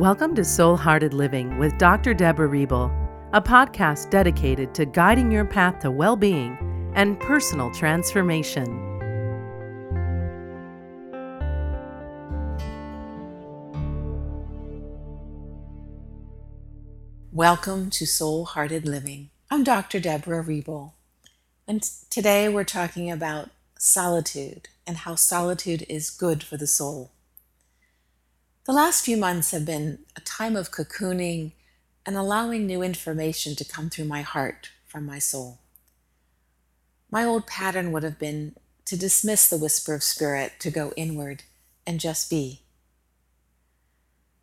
Welcome to Soul Hearted Living with Dr. Debra Reble, a podcast dedicated to guiding your path to well being and personal transformation. Welcome to Soul Hearted Living. I'm Dr. Debra Reble, and today we're talking about solitude and how solitude is good for the soul. The last few months have been a time of cocooning and allowing new information to come through my heart from my soul. My old pattern would have been to dismiss the whisper of spirit, to go inward and just be.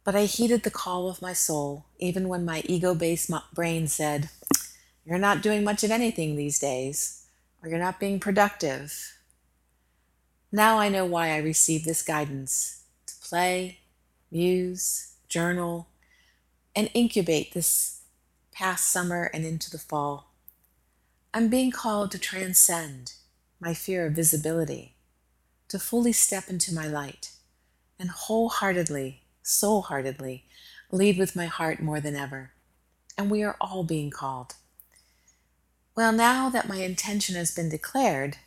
But I heeded the call of my soul, even when my ego based brain said, You're not doing much of anything these days, or you're not being productive. Now I know why I received this guidance to play, muse, journal, and incubate this past summer and into the fall. I'm being called to transcend my fear of visibility, to fully step into my light, and wholeheartedly, soul heartedly, lead with my heart more than ever. And we are all being called. Well, now that my intention has been declared,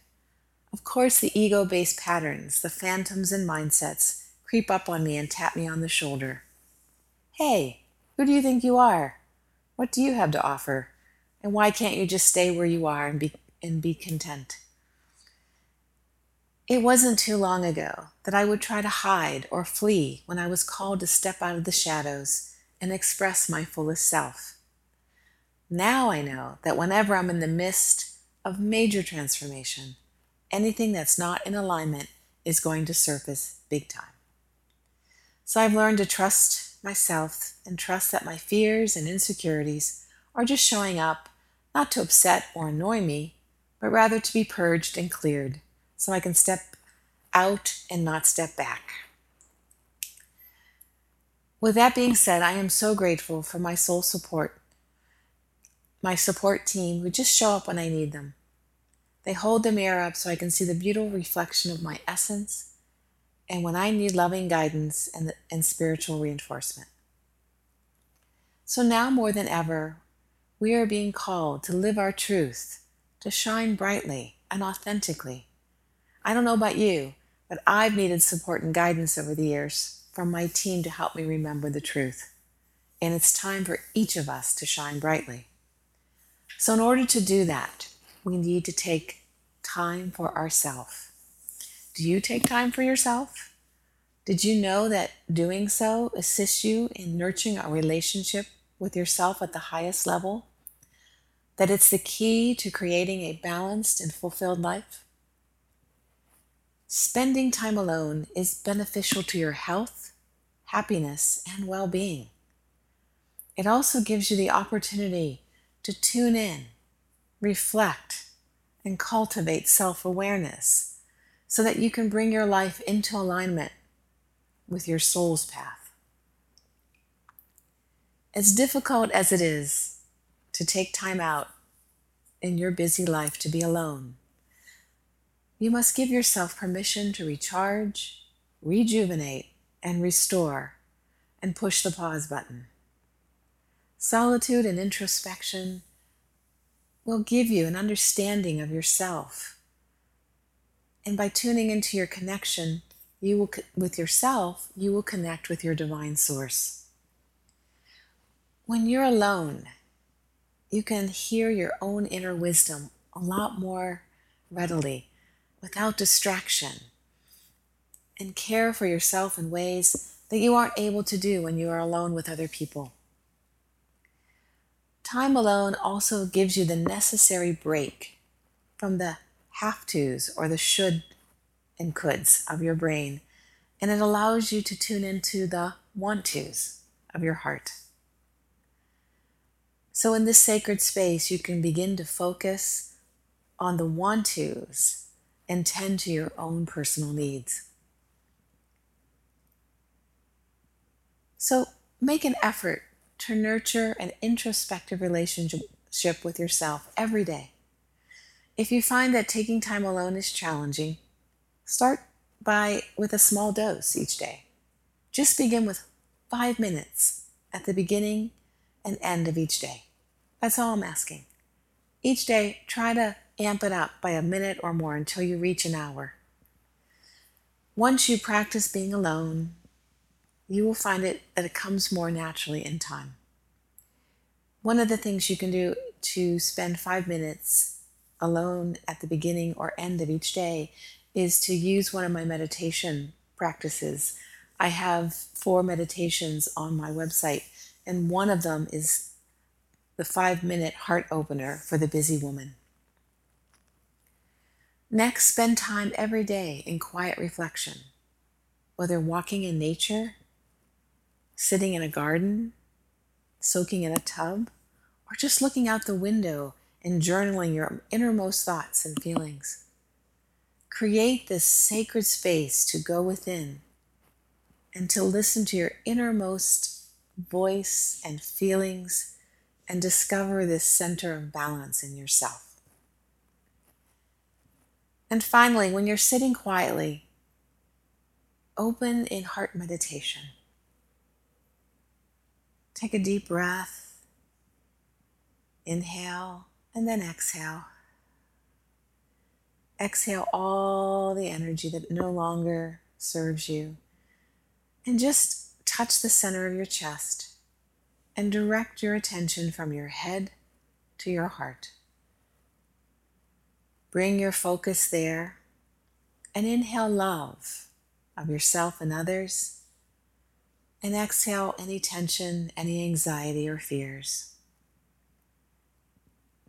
of course, the ego based patterns, the phantoms and mindsets creep up on me and tap me on the shoulder. Hey, who do you think you are? What do you have to offer? And why can't you just stay where you are and be, and be content? It wasn't too long ago that I would try to hide or flee when I was called to step out of the shadows and express my fullest self. Now I know that whenever I'm in the midst of major transformation, anything that's not in alignment is going to surface big time. So I've learned to trust myself and trust that my fears and insecurities are just showing up not to upset or annoy me, but rather to be purged and cleared so I can step out and not step back. With that being said, I am so grateful for my soul support, my support team who just show up when I need them. They hold the mirror up so I can see the beautiful reflection of my essence and when I need loving guidance and, and spiritual reinforcement. So now more than ever, we are being called to live our truth, to shine brightly and authentically. I don't know about you, but I've needed support and guidance over the years from my team to help me remember the truth. And it's time for each of us to shine brightly. So, in order to do that, we need to take time for ourselves. Do you take time for yourself? Did you know that doing so assists you in nurturing a relationship with yourself at the highest level? That it's the key to creating a balanced and fulfilled life? Spending time alone is beneficial to your health, happiness, and well being. It also gives you the opportunity to tune in, reflect, and cultivate self awareness so that you can bring your life into alignment with your soul's path. As difficult as it is to take time out in your busy life to be alone, you must give yourself permission to recharge, rejuvenate, and restore, and push the pause button. Solitude and introspection will give you an understanding of yourself. And by tuning into your connection you will, with yourself, you will connect with your divine source. When you're alone, you can hear your own inner wisdom a lot more readily without distraction and care for yourself in ways that you aren't able to do when you are alone with other people. Time alone also gives you the necessary break from the have tos or the should and coulds of your brain, and it allows you to tune into the want tos of your heart. So, in this sacred space, you can begin to focus on the want tos and tend to your own personal needs. So, make an effort to nurture an introspective relationship with yourself every day. If you find that taking time alone is challenging, start by with a small dose each day. Just begin with five minutes at the beginning and end of each day. That's all I'm asking. Each day, try to amp it up by a minute or more until you reach an hour. Once you practice being alone, you will find it that it comes more naturally in time. One of the things you can do to spend five minutes alone at the beginning or end of each day is to use one of my meditation practices. I have four meditations on my website, and one of them is the five minute heart opener for the busy woman. Next, spend time every day in quiet reflection, whether walking in nature, sitting in a garden, soaking in a tub, or just looking out the window and journaling your innermost thoughts and feelings. Create this sacred space to go within and to listen to your innermost voice and feelings and discover this center of balance in yourself. And finally, when you're sitting quietly, open in heart meditation. Take a deep breath, inhale, and then exhale. Exhale all the energy that no longer serves you. And just touch the center of your chest and direct your attention from your head to your heart. Bring your focus there and inhale love of yourself and others. And exhale any tension, any anxiety, or fears.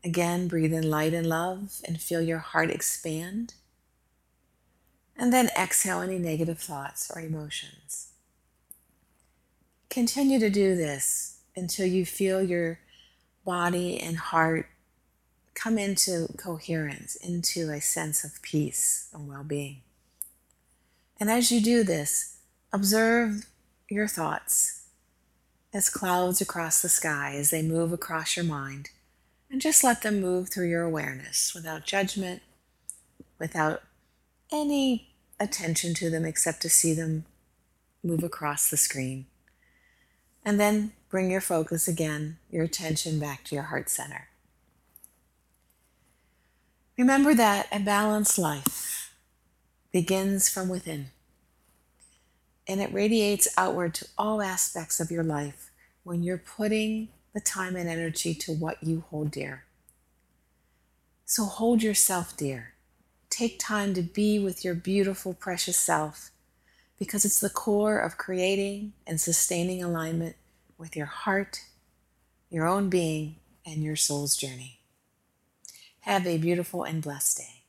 Again, breathe in light and love and feel your heart expand. And then exhale any negative thoughts or emotions. Continue to do this until you feel your body and heart come into coherence, into a sense of peace and well being. And as you do this, observe your thoughts as clouds across the sky as they move across your mind and just let them move through your awareness without judgment, without any attention to them except to see them move across the screen. And then bring your focus again, your attention back to your heart center. Remember that a balanced life begins from within and it radiates outward to all aspects of your life when you're putting the time and energy to what you hold dear. So hold yourself dear. Take time to be with your beautiful, precious self because it's the core of creating and sustaining alignment with your heart, your own being, and your soul's journey. Have a beautiful and blessed day.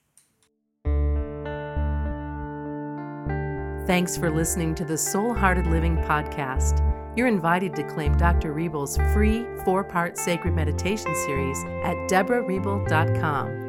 Thanks for listening to the Soul Hearted Living podcast. You're invited to claim Dr. Reble's free four part sacred meditation series at debrareble.com.